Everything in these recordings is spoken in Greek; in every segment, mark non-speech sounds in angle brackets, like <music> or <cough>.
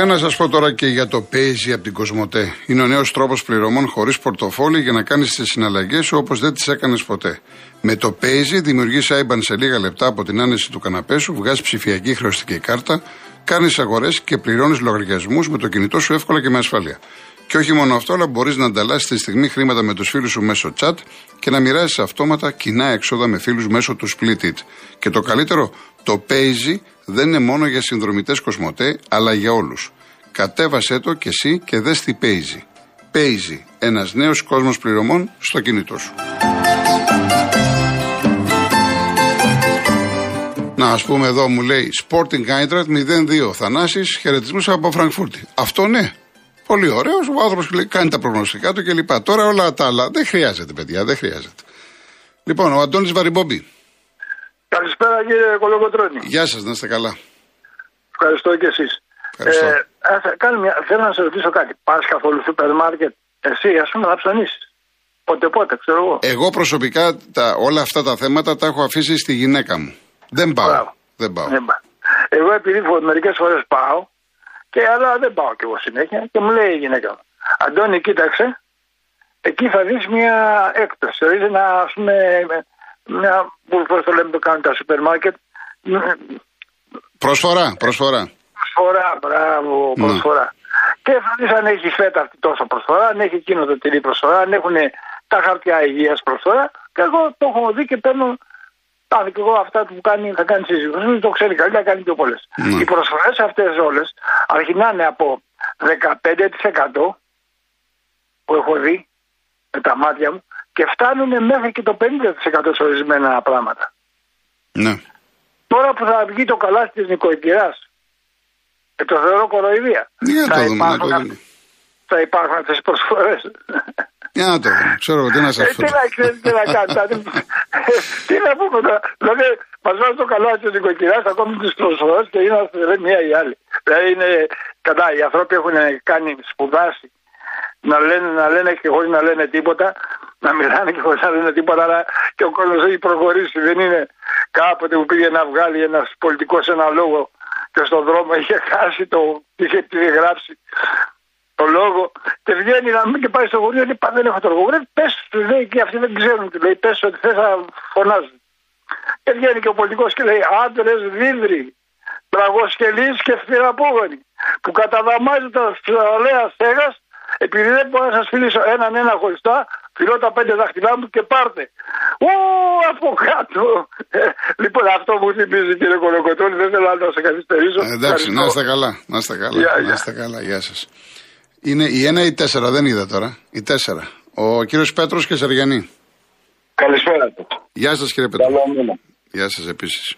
Για να σας πω τώρα και για το Paisy από την Κοσμοτέ. Είναι ο νέος τρόπος πληρωμών χωρίς πορτοφόλι για να κάνεις τις συναλλαγές σου όπως δεν τις έκανες ποτέ. Με το Paisy δημιουργείς IBAN σε λίγα λεπτά από την άνεση του καναπέ σου, βγάζεις ψηφιακή χρεωστική κάρτα, κάνεις αγορές και πληρώνεις λογαριασμούς με το κινητό σου εύκολα και με ασφαλεία. Και όχι μόνο αυτό, αλλά μπορείς να ανταλλάσσεις τη στιγμή χρήματα με τους φίλους σου μέσω chat και να μοιράζεις αυτόματα κοινά έξοδα με φίλους μέσω του Split It. Και το καλύτερο, το Paisy δεν είναι μόνο για συνδρομητές Κοσμοτέ, αλλά για όλους. Κατέβασέ το και εσύ και δες τι Paisy. Paisy, ένας νέος κόσμος πληρωμών στο κινητό σου. Να, ας πούμε εδώ μου λέει Sporting Eintracht 0-2 Θανάσης, χαιρετισμούς από Φραγκφούρτη. Αυτό ναι, Πολύ ωραίος. Ο άνθρωπος κάνει τα προγνωστικά του κλπ. Τώρα όλα τα άλλα δεν χρειάζεται, παιδιά, δεν χρειάζεται. Λοιπόν, ο Αντώνης Βαριμπόμπη. Καλησπέρα κύριε Κολοκοτρόνη. Γεια σας, να είστε καλά. Ευχαριστώ και εσείς. Ε, μια... Θέλω να σας ρωτήσω κάτι. Πας καθόλου σούπερ μάρκετ, εσύ ας πούμε να ψωνίσεις. Πότε πότε, ξέρω εγώ. Εγώ προσωπικά τα, όλα αυτά τα θέματα τα έχω αφήσει στη γυναίκα μου. Δεν πάω. Δεν πάω. Δεν πάω. Εγώ επειδή μερικές φορές πάω, και αλλά δεν πάω κι εγώ συνέχεια και μου λέει η γυναίκα μου, Αντώνη κοίταξε, εκεί θα δεις μια έκπτωση. Δηλαδή να ας πούμε, μια, πώς το λέμε το κάνουν τα σούπερ μάρκετ. Προσφορά, προσφορά. Προσφορά, μπράβο, ναι. προσφορά. Και θα δεις αν έχει φέτα αυτή τόσο προσφορά, αν έχει εκείνο το τυρί προσφορά, αν έχουν τα χαρτιά υγείας προσφορά. Και εγώ το έχω δει και παίρνω Πάνε και εγώ αυτά που κάνει, θα κάνει σύζυγο. το ξέρει καλύτερα, κάνει πιο πολλές. Ναι. Οι προσφορές αυτές όλες αρχινάνε από 15% που έχω δει με τα μάτια μου και φτάνουν μέχρι και το 50% σε ορισμένα πράγματα. Ναι. Τώρα που θα βγει το καλάθι της νοικοκυράς, και το θεωρώ κοροϊδία. Ναι, θα, το υπάρχουν, θα υπάρχουν αυτές τις προσφορές. Για να το ξέρω τι να σα πω. Τι να ξέρεις, τι να κάνεις. Τι να πούμε τώρα. Δηλαδή, μας βάζει το καλό της νοικοκυράς ακόμη τις προσφορές και είμαστε δε μία ή άλλη. Δηλαδή, είναι κατά. Οι άνθρωποι έχουν κάνει σπουδάσει να λένε, να λένε και χωρίς να λένε τίποτα, να μιλάνε και χωρίς να λένε τίποτα, αλλά και ο κόσμος έχει προχωρήσει. Δεν είναι κάποτε που πήγε να βγάλει ένας πολιτικός ένα λόγο και στον δρόμο είχε χάσει το, είχε γράψει το λόγο και βγαίνει να μην και πάει στο γουρίο και δεν έχω το λόγο. Πες του λέει και αυτοί δεν ξέρουν τι λέει. Πες ότι θες να φωνάζουν. Και βγαίνει και ο πολιτικός και λέει άντρες δίδρυ, τραγοσκελεί και φθυραπόγονοι που καταδαμάζει τα φθυραλέα στέγα επειδή δεν μπορώ να σας φιλήσω έναν ένα χωριστά, φιλώ τα πέντε δάχτυλά μου και πάρτε. Ω, από κάτω. Ε, <laughs> λοιπόν, αυτό μου θυμίζει κύριε Κολοκοτώνη, δεν θέλω να σε καθυστερήσω. Ε, εντάξει, να είστε καλά. Να είστε καλά. να είστε καλά. Γεια σας. Είναι η ένα ή η τέσσερα, δεν είδα τώρα. Η τέσσερα. Ο κύριος Πέτρος και Σεργιανή. Καλησπέρα. Γεια σας κύριε Πέτρο. Γεια σας επίσης.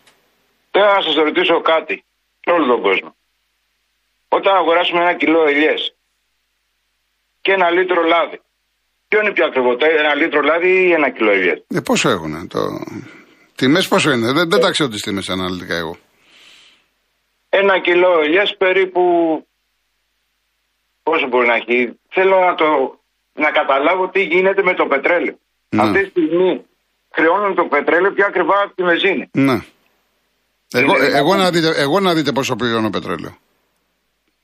Θέλω να σας ρωτήσω κάτι σε όλο τον κόσμο. Όταν αγοράσουμε ένα κιλό ελιές και ένα λίτρο λάδι, ποιο είναι πιο ακριβό, ένα λίτρο λάδι ή ένα κιλό ελιέ. Ε, πόσο έχουν το. Τιμές πόσο είναι, δεν, δεν τα ξέρω τις τιμές αναλυτικά εγώ. Ένα κιλό ελιέ περίπου Πόσο μπορεί να έχει; Θέλω να, το, να καταλάβω τι γίνεται με το πετρέλαιο. Ναι. Αυτή τη στιγμή χρεώνουν το πετρέλαιο πιο ακριβά από τη μεζίνη. Ναι. Εγώ, εγώ, να δείτε, εγώ να δείτε πόσο πληρώνω πετρέλαιο.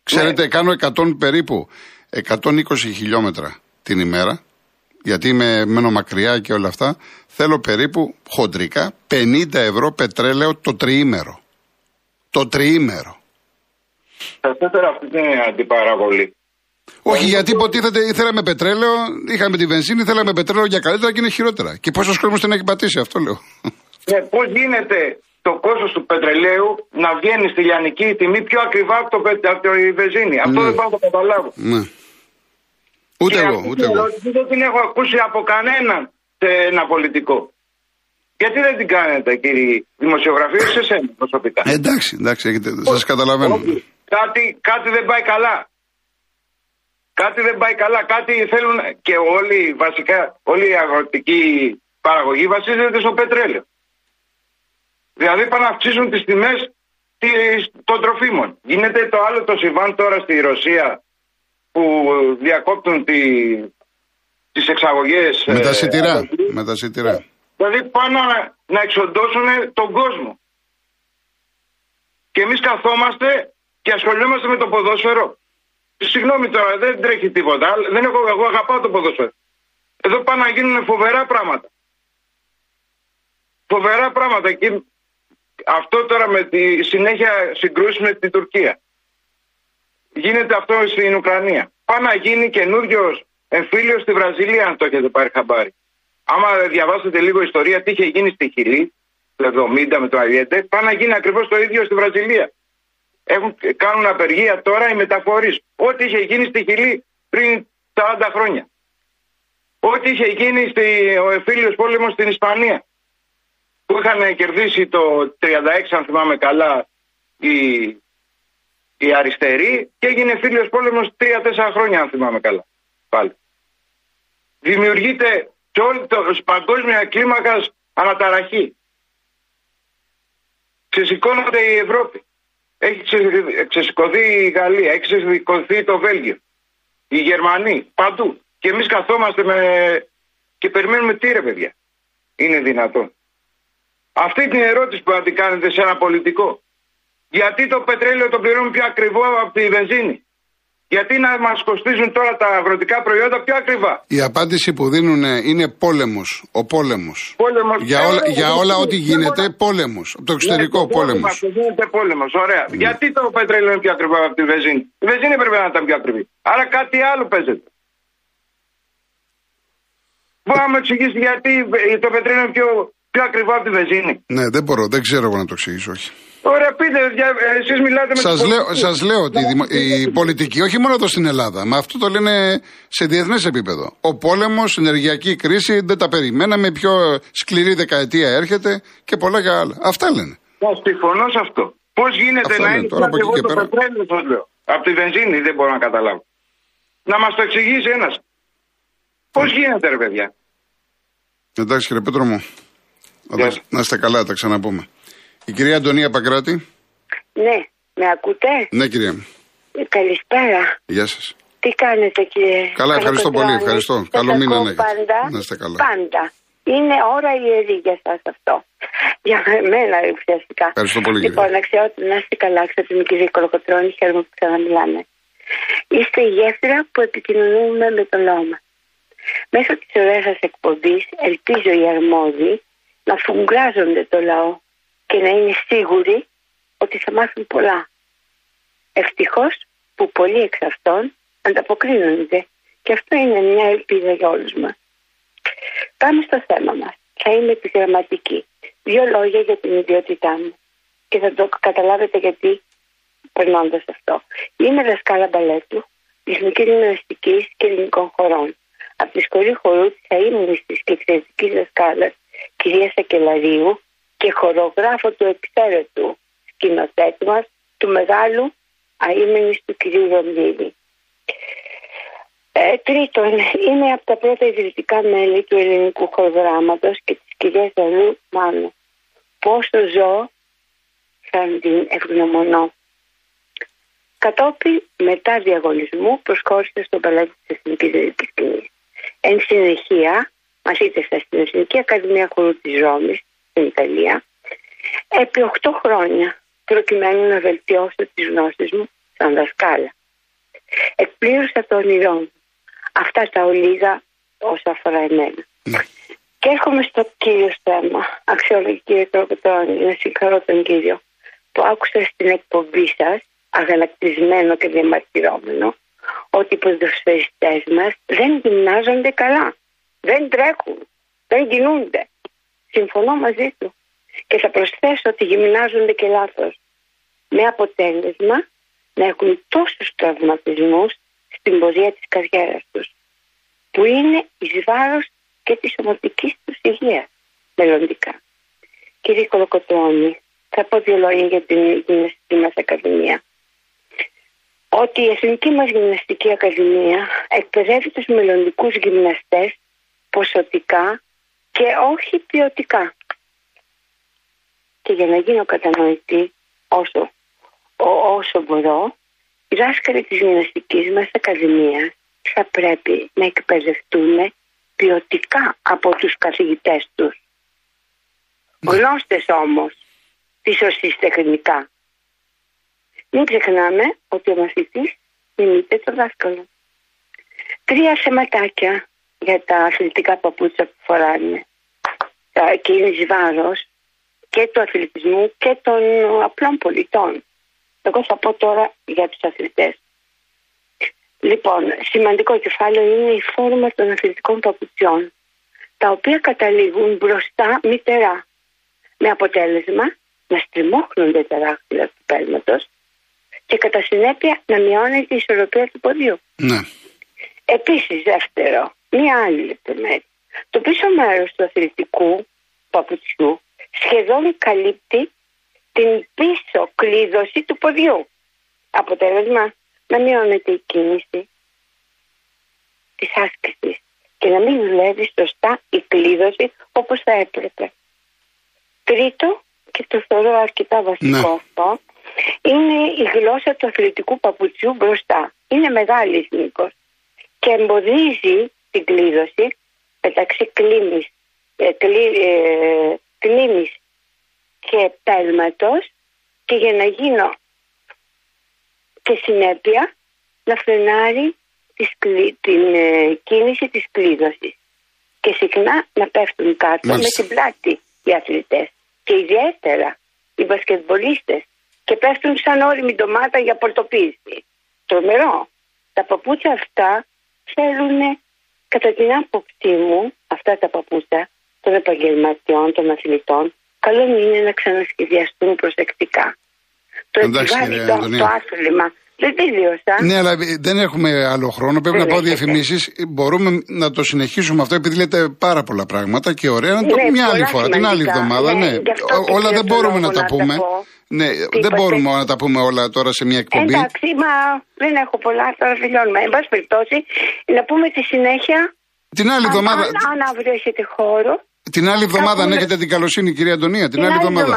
Ξέρετε, ναι. κάνω 100 περίπου 120 χιλιόμετρα την ημέρα, γιατί είμαι μένω μακριά και όλα αυτά. Θέλω περίπου χοντρικά 50 ευρώ πετρέλαιο το τριήμερο. Το τριήμερο. Θα ήθελα αυτή την αντιπαραβολή. Όχι, γιατί υποτίθεται ήθελαμε πετρέλαιο, είχαμε τη βενζίνη, θέλαμε πετρέλαιο για καλύτερα και είναι χειρότερα. Και πόσος κόσμος την έχει πατήσει, αυτό λέω. Ναι, πώς γίνεται το κόστος του πετρελαίου να βγαίνει στη λιανική τιμή πιο ακριβά από, το, από τη βενζίνη; Αυτό ναι. δεν πάω να το καταλάβω. Ναι. Ούτε και εγώ, ούτε εγώ. Δεν την έχω ακούσει από κανέναν σε ένα πολιτικό. Γιατί δεν την κάνετε, κύριοι δημοσιογραφοί, σε εσένα προσωπικά; Ε, εντάξει, εντάξει, σας καταλαβαίνω. Κάτι, κάτι δεν πάει καλά. Κάτι δεν πάει καλά, κάτι θέλουν και όλοι βασικά, όλη η αγροτική παραγωγή βασίζεται στο πετρέλαιο. Δηλαδή πάνε να αυξήσουν τις τιμές των τροφίμων. Γίνεται το άλλο το συμβάν τώρα στη Ρωσία που διακόπτουν τη, τις εξαγωγές. Με τα ε, σιτηρά. με τα σιτηρά. Δηλαδή πάνε να, να εξοντώσουν τον κόσμο. Και εμείς καθόμαστε και ασχολιόμαστε με το ποδόσφαιρο. Συγγνώμη τώρα, δεν τρέχει τίποτα. Δεν έχω, εγώ αγαπάω το ποδόσφαιρο. Εδώ πάνε να γίνουν φοβερά πράγματα. Φοβερά πράγματα. Και αυτό τώρα με τη συνέχεια συγκρούσει με την Τουρκία. Γίνεται αυτό στην Ουκρανία. Πάει να γίνει καινούριος εμφύλιος στη Βραζιλία, αν το έχετε πάρει χαμπάρι. Άμα διαβάσετε λίγο ιστορία, τι είχε γίνει στη Χιλή, το 70 με το Αλιέντε, πάει να γίνει ακριβώς το ίδιο στη Βραζιλία. Έχουν, κάνουν απεργία τώρα οι μεταφορείς. Ό,τι είχε γίνει στη Χιλή πριν 40 χρόνια. Ό,τι είχε γίνει στη, ο εμφύλιος πόλεμος στην Ισπανία. Που είχαν κερδίσει το 36, αν θυμάμαι καλά, οι, οι αριστεροί και έγινε φίλο πόλεμος 3-4 χρόνια, αν θυμάμαι καλά. Πάλι. Δημιουργείται σε όλη το παγκόσμια κλίμακα αναταραχή. Ξεσηκώνονται η Ευρώπη. Έχει ξεσηκωθεί η Γαλλία, έχει ξεσηκωθεί το Βέλγιο, οι Γερμανοί, παντού. Και εμείς καθόμαστε με... και περιμένουμε τι ρε παιδιά. Είναι δυνατόν. Αυτή την ερώτηση που αντικάνετε σε ένα πολιτικό. Γιατί το πετρέλαιο το πληρώνουμε πιο ακριβό από τη βενζίνη. Γιατί να μα κοστίζουν τώρα τα αγροτικά προϊόντα πιο ακριβά. Η απάντηση που δίνουν είναι πόλεμο. Ο πόλεμο. Για, όλα, για όλα ό,τι γίνεται, πόλεμο. Από το εξωτερικό ναι, πόλεμο. Γίνεται πόλεμο. Ωραία. Ναι. Γιατί το πετρέλαιο είναι πιο ακριβό από τη βενζίνη. Η βενζίνη πρέπει να ήταν πιο ακριβή. Άρα κάτι άλλο παίζεται. Μπορεί να μου εξηγήσει γιατί το πετρέλαιο είναι πιο, πιο ακριβό από τη βενζίνη. Ναι, δεν μπορώ, δεν ξέρω εγώ να το εξηγήσω, όχι. Ωραία, πείτε, εσείς μιλάτε με σας λέω, σας λέω ότι η πολιτική, όχι μόνο εδώ στην Ελλάδα, μα αυτό το λένε σε διεθνές επίπεδο. Ο πόλεμος, η ενεργειακή κρίση, δεν τα περιμέναμε, πιο σκληρή δεκαετία έρχεται και πολλά και άλλα. Αυτά λένε. Θα συμφωνώ σε αυτό. Πώς γίνεται Αυτά να είναι τώρα από εκεί και πέρα. Το λέω. Από τη βενζίνη δεν μπορώ να καταλάβω. Να μας το εξηγήσει ένας. Πώς γίνεται, ρε παιδιά; Εντάξει, κύριε Πέτρο μου. Να είστε καλά, τα ξαναπούμε. Η κυρία Αντωνία Παγκράτη. Ναι, με ακούτε; Ναι, κυρία μου. Ε, καλησπέρα. Γεια σας. Τι κάνετε, κύριε. Καλά, ευχαριστώ πολύ. Ευχαριστώ. Καλό μήνα να Πάντα. Να είστε καλά. Πάντα. Είναι ώρα ιερή για εσά αυτό. <laughs> Για μένα ουσιαστικά. Ευχαριστώ πολύ. Λοιπόν, να ξέρω ότι να είστε καλά, ξέρετε με κύριε Κολοκοτρόνη, χαίρομαι που ξαναμιλάμε. Είστε η γέφυρα που επικοινωνούμε με τον λαό μα. Μέσω της ωραίας σας εκπομπής, ελπίζω οι αρμόδιοι να φουγκράζονται το λαό και να είναι σίγουροι ότι θα μάθουν πολλά. Ευτυχώς που πολλοί εξ αυτών ανταποκρίνονται και αυτό είναι μια ελπίδα για όλους μας. Πάμε στο θέμα μας. Θα είμαι επιγραμματική. Δύο λόγια για την ιδιότητά μου και θα το καταλάβετε γιατί περνώντας αυτό. Είμαι δασκάλα μπαλέτου, Εθνική Γυμναστική και Ελληνικών Χωρών. Από τη σχολή χορού τη αίμνηστη και εξαιρετική δασκάλας κυρίας Ακελαρίου και χορογράφο του εξαίρετου σκηνοθέτη μας, του μεγάλου αείμενης του κυρίου Ρομπίδη. Ε, τρίτον, είμαι από τα πρώτα ιδρυτικά μέλη του ελληνικού χορογράμματος και της κυρίας Δαλού Μάνου. Πόσο ζω θα την ευγνωμονώ. Κατόπιν, μετά διαγωνισμού, προσχώρησα στον παλάτι της Εθνικής Δυτικής Σκηνής. Εν συνεχεία, μαθήτευσα στην Εθνική Ακαδημία Χορού της Ρώμης στην Ιταλία επί 8 χρόνια προκειμένου να βελτιώσω τις γνώσεις μου σαν δασκάλα. Εκπλήρωσα το όνειρό μου. Αυτά τα ολίγα όσα αφορά εμένα. Ναι. Και έρχομαι στο κύριο θέμα, αξιόλογη κύριε Κροκοτρώνη, να συγχαρώ τον κύριο, που άκουσα στην εκπομπή σας, αγανακτισμένο και διαμαρτυρόμενο, ότι οι ποδοσφαιριστές μας δεν γυμνάζονται καλά. Δεν τρέχουν, δεν κινούνται. Συμφωνώ μαζί του. Και θα προσθέσω ότι γυμνάζονται και λάθος. Με αποτέλεσμα να έχουν τόσους τραυματισμούς στην πορεία της καριέρας τους. Που είναι εις βάρος και της σωματικής τους υγείας μελλοντικά. Κύριε Κολοκοτρώνη, θα πω δύο λόγια για την γυμναστική μας ακαδημία. Ότι η Εθνική μας Γυμναστική Ακαδημία εκπαιδεύει τους μελλοντικούς γυμναστές ποσοτικά και όχι ποιοτικά. Και για να γίνω κατανοητή όσο, όσο μπορώ, οι δάσκαλοι της γυμναστικής μας ακαδημίας θα πρέπει να εκπαιδευτούν ποιοτικά από τους καθηγητές τους. Ναι. Γνώστες όμως της σωστή τεχνικά. Μην ξεχνάμε ότι ο μαθητής μιμείται το δάσκαλο. Τρία θεματάκια για τα αθλητικά παπούτσια που φοράνε. Και είναι βάρος και του αθλητισμού και των απλών πολιτών. Εγώ θα πω τώρα για τους αθλητές. Λοιπόν, σημαντικό κεφάλαιο είναι η φόρμα των αθλητικών παπουτσιών, τα οποία καταλήγουν μπροστά μητερά, με αποτέλεσμα να στριμώχνονται τα δάχτυλα του πέλματος και κατά συνέπεια να μειώνεται η ισορροπία του ποδιού. Ναι. Επίσης, δεύτερο, μία άλλη λεπτομέρεια. Το πίσω μέρος του αθλητικού παπουτσιού σχεδόν καλύπτει την πίσω κλείδωση του ποδιού. Αποτέλεσμα να μειώνεται η κίνηση της άσκησης και να μην δουλεύει σωστά η κλείδωση όπως θα έπρεπε. Τρίτο, και το θεωρώ αρκετά βασικό Ναι. αυτό, είναι η γλώσσα του αθλητικού παπουτσιού μπροστά. Είναι μεγάλης μήκος και εμποδίζει την κλείδωση μεταξύ κλίμης, ε, κλί, ε, κλίμης και πέλματος και για να γίνω και συνέπεια να φρενάρει της κλι- την ε, κίνηση της κλείδωσης και συχνά να πέφτουν κάτω Μάλιστα. με την πλάτη οι αθλητές και ιδιαίτερα οι μπασκετμπολίστες και πέφτουν σαν όριμη ντομάτα για πορτοποίηση. Τρομερό. Τα παπούτσια αυτά θέλουν κατά την άποψή μου αυτά τα παπούτσια των επαγγελματιών, των αθλητών καλό είναι να ξανασχεδιαστούν προσεκτικά. Το Εντάξει, επιβάλλει κυρία το, Αντωνία. το άθλημα. Δεν τελείωσα. Ναι, αλλά δεν έχουμε άλλο χρόνο. Πρέπει Δεν να πάω έχετε. διαφημίσεις. Μπορούμε να το συνεχίσουμε αυτό επειδή λέτε πάρα πολλά πράγματα και ωραία. Να το Ναι, μια άλλη πολλά φορά, την άλλη σημαντικά. εβδομάδα. Ναι, Ναι, γι' αυτό Ό- και όλα πήρα δεν το μπορούμε λόγο να τα να τα πούμε. πω. Ναι, δεν είπατε; μπορούμε να τα πούμε όλα τώρα σε μια εκπομπή. Εντάξει, μα δεν έχω πολλά, τώρα τελειώνουμε. Εν πάση περιπτώσει, να πούμε τη συνέχεια. Την άλλη αν- εβδομάδα, Αν, αν αύριο έχετε χώρο. την άλλη εβδομάδα, αν κάπου- έχετε την καλοσύνη, κυρία Αντωνία, την, Την άλλη άλλη εβδομάδα.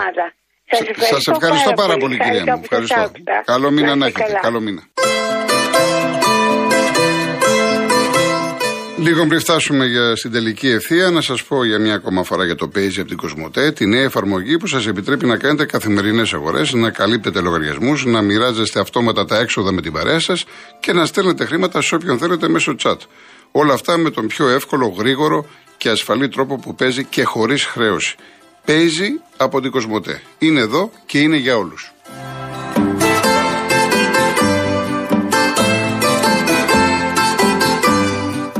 Εβδομάδα. Σας Σα- ευχαριστώ Σας ευχαριστώ πάρα πολύ, κυρία Ευχαριστώ μου. που σας Ευχαριστώ. άκουσα. Καλό μήνα Να να είστε έχετε. καλά. Καλό μήνα. Λίγο πριν φτάσουμε για, στην τελική ευθεία, να σας πω για μια ακόμα φορά για το Paisy από την Κοσμοτέ, τη νέα εφαρμογή που σας επιτρέπει να κάνετε καθημερινές αγορές, να καλύπτετε λογαριασμούς, να μοιράζεστε αυτόματα τα έξοδα με την παρέα σας και να στέλνετε χρήματα σε όποιον θέλετε μέσω chat. Όλα αυτά με τον πιο εύκολο, γρήγορο και ασφαλή τρόπο που παίζει και χωρίς χρέωση. Παίζει από την Κοσμοτέ. Είναι εδώ και είναι για όλους.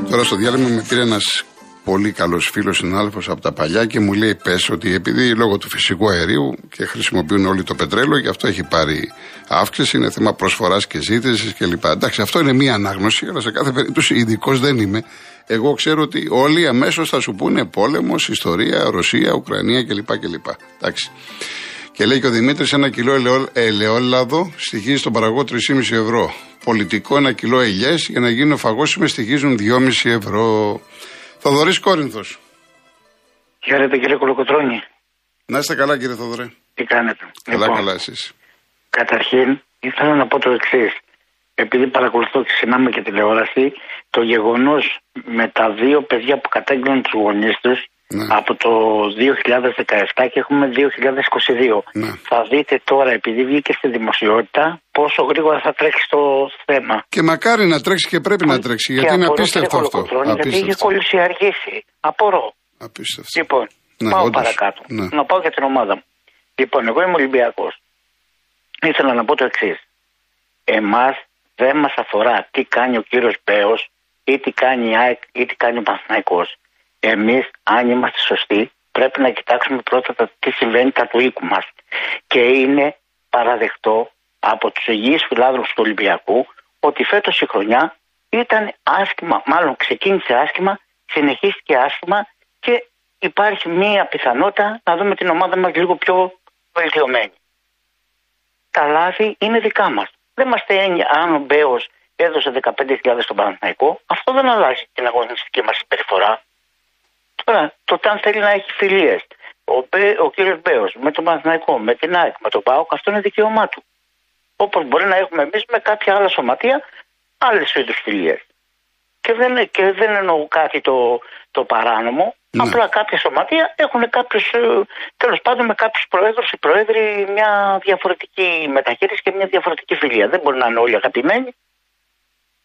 Τώρα στο διάλειμμα με πήρε ένας πολύ καλός φίλος συνάδελφος από τα παλιά και μου λέει: Πες ότι επειδή λόγω του φυσικού αερίου και χρησιμοποιούν όλοι το πετρέλαιο, γι' αυτό έχει πάρει αύξηση. Είναι θέμα προσφοράς και ζήτησης κλπ. Εντάξει, αυτό είναι μία ανάγνωση, αλλά σε κάθε περίπτωση ειδικός δεν είμαι. Εγώ ξέρω ότι όλοι αμέσως θα σου πούνε πόλεμος, ιστορία, Ρωσία, Ουκρανία κλπ. κλπ. Εντάξει. Και λέει και ο Δημήτρης: Ένα κιλό ελαιό- ελαιόλαδο στοιχίζει στον παραγό 3,5 ευρώ. Πολιτικό ένα κιλό ελιές για να γίνουν φαγόσιμες στοιχίζουν 2,5 ευρώ. Θοδωρής Κόρινθος. Χαίρετε κύριε Κολοκοτρώνη. Να είστε καλά, κύριε Θοδωρέ. Τι κάνετε; Καλά, Λοιπόν, καλά, εσείς. Καταρχήν ήθελα να πω το εξής. Επειδή παρακολουθώ συχνά με και τηλεόραση, το γεγονός με τα δύο παιδιά που κατέγγειλαν τους γονείς τους Ναι. από το 2017 και έχουμε 2022. Ναι. Θα δείτε τώρα, επειδή βγήκε στη δημοσιότητα, πόσο γρήγορα θα τρέξει το θέμα. Και μακάρι να τρέξει και πρέπει να τρέξει, Και γιατί είναι απορώ, απίστευτο κύριε αυτό. Κολοκοτρώνη, Γιατί είχε Απίστευτο. κολλησιαργήσει. Απορώ. Απίστευτο. Λοιπόν, Ναι, πάω όντως. παρακάτω. Ναι. Να πάω για την ομάδα μου. Λοιπόν, εγώ είμαι Ολυμπιακός. Ήθελα να πω το εξής. Εμάς δεν μας αφορά τι κάνει ο κύριος Μπέο ή τι κάνει η ΑΕΚ ή τι κάνει ο Παναθηναϊκός. Εμείς, αν είμαστε σωστοί, πρέπει να κοιτάξουμε πρώτα τα, τι συμβαίνει τα του οίκου μας. Και είναι παραδεκτό από τους υγιείς φιλάδρου του Ολυμπιακού ότι φέτος η χρονιά ήταν άσχημα, μάλλον ξεκίνησε άσχημα, συνεχίστηκε άσχημα και υπάρχει μία πιθανότητα να δούμε την ομάδα μας λίγο πιο βελτιωμένη. Τα λάθη είναι δικά μας. Δεν μας στέλνει αν ο Μπέος έδωσε 15.000 στον Παναθηναϊκό, αυτό δεν αλλάζει την αγωνιστική μας συμπεριφορά. Τώρα, το αν θέλει να έχει φιλίες, ο, Μπέ, ο κύριος Μπέος με τον Παναθηναϊκό, με την ΑΕΚ, με τον ΠΑΟΚ, αυτό είναι δικαίωμά του. Όπως μπορεί να έχουμε εμείς με κάποια άλλα σωματεία, άλλες είδους φιλίες. Και δεν, και δεν εννοώ κάτι το, το παράνομο, Ναι. Απλά κάποια σωματεία έχουν κάποιους, τέλος πάντων με κάποιους προέδρους ή προέδροι μια διαφορετική μεταχείριση και μια διαφορετική φιλία. Δεν μπορεί να είναι όλοι αγαπημένοι.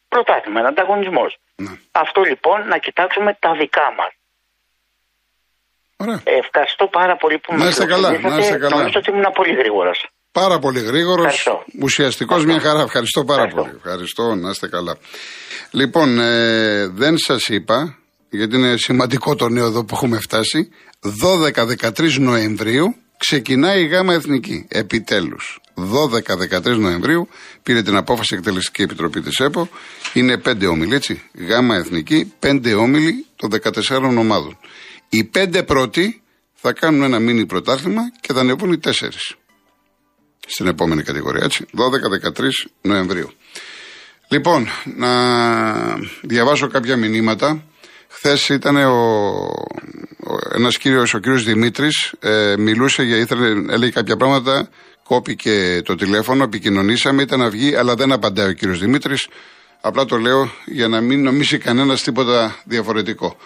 Πρωτάθλημα, ένα ανταγωνισμός. Ναι. Αυτό λοιπόν να κοιτάξουμε τα δικά μας. Ωραία. Ευχαριστώ πάρα πολύ που Να με είστε καλά, φιλοξενήσατε. να είστε καλά. Νομίζω ότι ήμουν πολύ γρήγορος. Πάρα πολύ γρήγορος. Ευχαριστώ. Ουσιαστικός, μια χαρά. Ευχαριστώ πάρα Ευχαριστώ. πολύ. Ευχαριστώ, να είστε καλά. Λοιπόν, ε, δεν σας είπα, γιατί είναι σημαντικό το νέο εδώ που έχουμε φτάσει. 12-13 Νοεμβρίου ξεκινάει η ΓΑΜΑ Εθνική. Επιτέλους. 12-13 Νοεμβρίου πήρε την απόφαση η Εκτελεστική Επιτροπή της ΕΠΟ. Είναι πέντε όμιλοι, έτσι. ΓΑΜΑ Εθνική, πέντε όμιλοι των 14 ομάδων. Οι πέντε πρώτοι θα κάνουν ένα μίνι πρωτάθλημα και θα ανεβούν οι τέσσερις στην επόμενη κατηγορία, έτσι. 12-13 Νοεμβρίου. Λοιπόν, να διαβάσω κάποια μηνύματα. Χθες ήταν ο, ο ένας κύριος, ο κύριος Δημήτρης, ε, μιλούσε για ήθελε, έλεγε κάποια πράγματα, κόπηκε το τηλέφωνο, επικοινωνήσαμε, ήταν να βγει, αλλά δεν απαντάει ο κύριος Δημήτρης. Απλά το λέω για να μην νομίσει κανένας τίποτα διαφορετικό.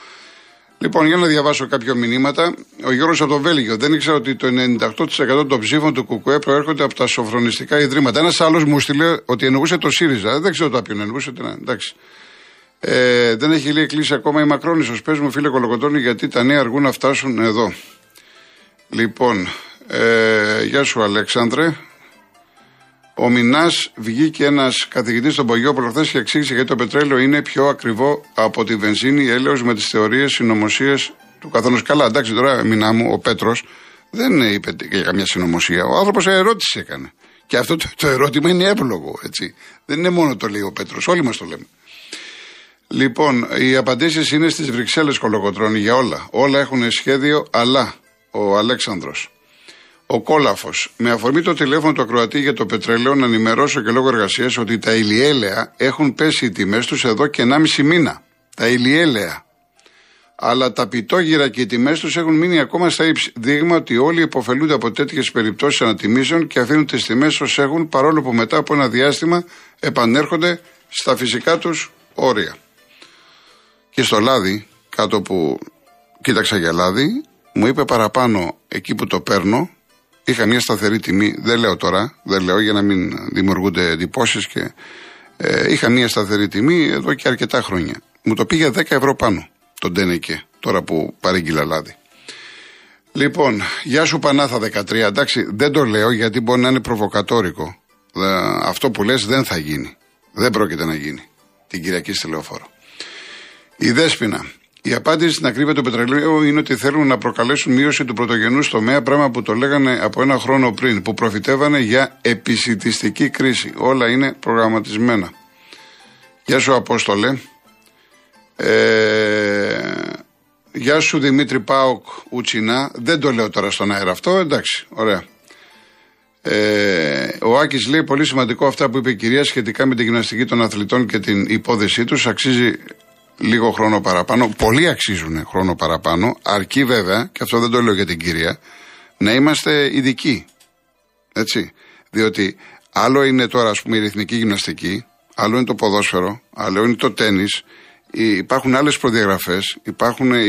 Λοιπόν, για να διαβάσω κάποια μηνύματα. Ο Γιώργος από το Βέλγιο δεν ήξερα ότι το 98% των ψήφων του ΚΚΕ προέρχονται από τα σοφρονιστικά ιδρύματα. Ένας άλλος μου στείλε ότι εννοούσε το ΣΥΡΙΖΑ. Δεν ξέρω το ποιον εννοούσε. Τι να- Εντάξει. Ε, δεν έχει λέει κλείσει ακόμα η Μακρόνισο. Πες μου, φίλε Κολοκοτώνη, γιατί τα νέα αργούν να φτάσουν εδώ. Λοιπόν, ε, γεια σου Αλέξανδρε. Ο Μινάς βγήκε ένας καθηγητής στον Πογιόπολο χθε και εξήγησε γιατί το πετρέλαιο είναι πιο ακριβό από τη βενζίνη έλεος με τις θεωρίες συνωμοσίε του καθενός. Καλά, εντάξει τώρα, Μινά μου, ο Πέτρος δεν είπε για καμιά συνωμοσία. Ο άνθρωπος ερώτηση έκανε. Και αυτό το, το ερώτημα είναι εύλογο, έτσι. Δεν είναι μόνο το λέει ο Πέτρος, όλοι μας το λέμε. Λοιπόν, οι απαντήσεις είναι στις Βρυξέλλες κολοκοτρώνει για όλα. Όλα έχουν σχέδιο, αλλά ο Αλέξανδρος. Ο Κόλαφος. Με αφορμή το τηλέφωνο του ακροατή για το πετρέλαιο, να ενημερώσω και λόγω εργασίας ότι τα ηλιέλαια έχουν πέσει οι τιμές τους εδώ και 1,5 μήνα. Τα ηλιέλαια. Αλλά τα πιτόγυρα και οι τιμές τους έχουν μείνει ακόμα στα ύψη. Δείγμα ότι όλοι υποφελούνται από τέτοιες περιπτώσεις ανατιμήσεων και αφήνουν τις τιμές ως έχουν, παρόλο που μετά από ένα διάστημα επανέρχονται στα φυσικά τους όρια. Και στο λάδι, κάτω που κοίταξα για λάδι, μου είπε παραπάνω εκεί που το παίρνω, είχα μια σταθερή τιμή, δεν λέω τώρα, δεν λέω για να μην δημιουργούνται εντυπώσεις και ε, είχα μια σταθερή τιμή εδώ και αρκετά χρόνια. Μου το πήγε 10 ευρώ πάνω τον Τένεκε, τώρα που παρήγγειλα λάδι. Λοιπόν, γεια σου Πανάθα 13. Εντάξει, δεν το λέω γιατί μπορεί να είναι προβοκατόρικο. Ε, αυτό που λες δεν θα γίνει. Δεν πρόκειται να γίνει. Την Κυριακή στη λεωφόρο. Η Δέσποινα. Η απάντηση στην ακρίβεια του πετρελαίου είναι ότι θέλουν να προκαλέσουν μείωση του πρωτογενούς τομέα, πράγμα που το λέγανε από ένα χρόνο πριν, που προφητεύανε για επισητιστική κρίση. Όλα είναι προγραμματισμένα. Γεια σου Απόστολε. Ε, γεια σου Δημήτρη Πάοκ Ουτσινά. Δεν το λέω τώρα στον αέρα αυτό, εντάξει, ωραία. Ε, ο Άκης λέει πολύ σημαντικό αυτά που είπε η κυρία σχετικά με την γυμναστική των αθλητών και την υπόθεσή τους. Αξίζει λίγο χρόνο παραπάνω. Πολλοί αξίζουν χρόνο παραπάνω. Αρκεί βέβαια, και αυτό δεν το λέω για την κυρία, να είμαστε ειδικοί. Έτσι. Διότι άλλο είναι τώρα, ας πούμε, η ρυθμική γυμναστική, άλλο είναι το ποδόσφαιρο, άλλο είναι το τέννη. Υπάρχουν άλλες προδιαγραφές.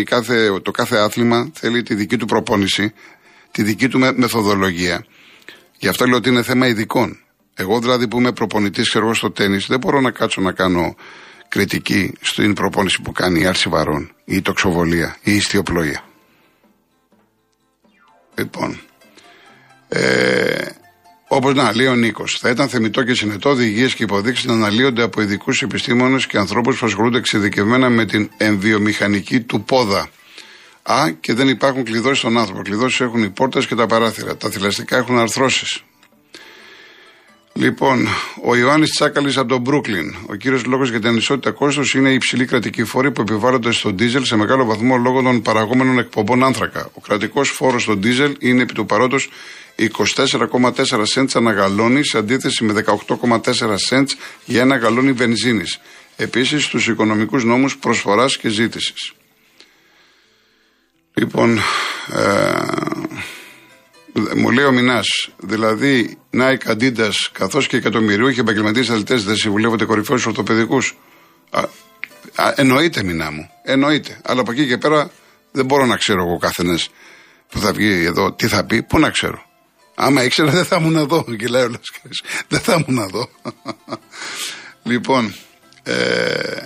Κάθε, το κάθε άθλημα θέλει τη δική του προπόνηση, τη δική του με- μεθοδολογία. Γι' αυτό λέω ότι είναι θέμα ειδικών. Εγώ δηλαδή που είμαι προπονητής, ξέρω εγώ στο τέννη, δεν μπορώ να κάτσω να κάνω κριτική στην προπόνηση που κάνει η άρση βαρών, ή η τοξοβολία, ή η ιστιοπλοεία. Λοιπόν. Ε, Όπως να, λέει ο Νίκος, θα ήταν θεμητό και συνετό οδηγίε και υποδείξεις να αναλύονται από ειδικούς επιστήμονες και ανθρώπους που ασχολούνται εξειδικευμένα με την εμβιομηχανική του πόδα. Α, και δεν υπάρχουν κλειδώσεις στον άνθρωπο. Κλειδώσεις έχουν οι πόρτες και τα παράθυρα. Τα θηλαστικά έχουν αρθρώσεις. Λοιπόν, ο Ιωάννης Τσάκαλης από τον Μπρούκλιν. Ο κύριος λόγος για την ανισότητα κόστος είναι οι υψηλοί κρατικοί φόροι που επιβάλλονται στον ντίζελ σε μεγάλο βαθμό λόγω των παραγόμενων εκπομπών άνθρακα. Ο κρατικός φόρος στον ντίζελ είναι επί του παρόντος 24,4 σέντς ανά γαλόνι σε αντίθεση με 18,4 σέντς για ένα γαλόνι βενζίνης. Επίσης, στους οικονομικούς νόμους προσφοράς και ζήτησης. Λοιπόν, ε, μου λέει ο Μινάς, δηλαδή Nike, Adidas καθώς και εκατομμυριούχοι επαγγελματίες αθλητές δεν συμβουλεύονται κορυφαίους ορθοπαιδικούς. Εννοείται, Μινά μου. Εννοείται. Αλλά από εκεί και πέρα Δεν μπορώ να ξέρω εγώ καθένας που θα βγει εδώ τι θα πει, πού να ξέρω. Άμα ήξερα δεν θα ήμουν εδώ, <laughs> γελάει ο Λασκάρης. Δεν θα ήμουν εδώ. <laughs> λοιπόν, ε,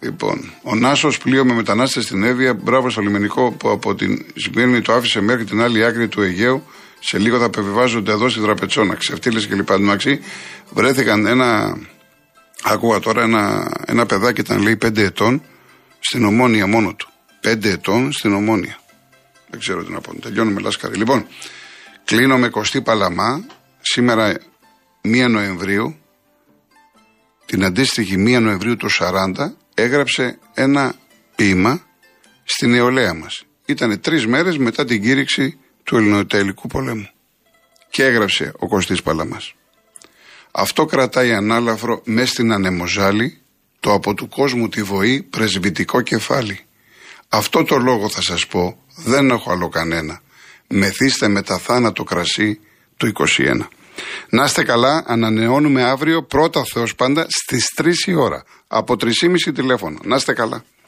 λοιπόν, ο Νάσος πλοίο με μετανάστες στην Εύβοια, μπράβο στο λιμενικό που από την Σμύρνη το άφησε μέχρι την άλλη άκρη του Αιγαίου. Σε λίγο θα απεβιβάζονται εδώ στην Τραπετσόνα, ξεφτύλες και λοιπά. Μαξί, βρέθηκαν ένα, άκουγα τώρα ένα, ένα παιδάκι ήταν λέει πέντε ετών στην Ομόνια μόνο του. Πέντε ετών στην Ομόνια. Δεν ξέρω τι να πω. Τελειώνουμε λάσκαρη. Λοιπόν, κλείνω με Κωστή Παλαμά. Σήμερα 1 Νοεμβρίου, την αντίστοιχη 1 Νοεμβρίου του 40, έγραψε ένα ποίημα στην νεολαία μας. Ήταν τρεις μέρες μετά την κήρυξη του Ελληνοτελικού πολέμου. Και έγραψε ο Κωστής Παλαμάς. Αυτό κρατάει ανάλαφρο μες στην ανεμοζάλη το από του κόσμου τη βοή πρεσβυτικό κεφάλι. Αυτό το λόγο θα σας πω, δεν έχω άλλο κανένα. Μεθύστε με τα θάνατο κρασί του 21. Να είστε καλά, ανανεώνουμε αύριο πρώτα Θεός πάντα στις 3 η ώρα. Από 3.30 τηλέφωνο. Να είστε καλά.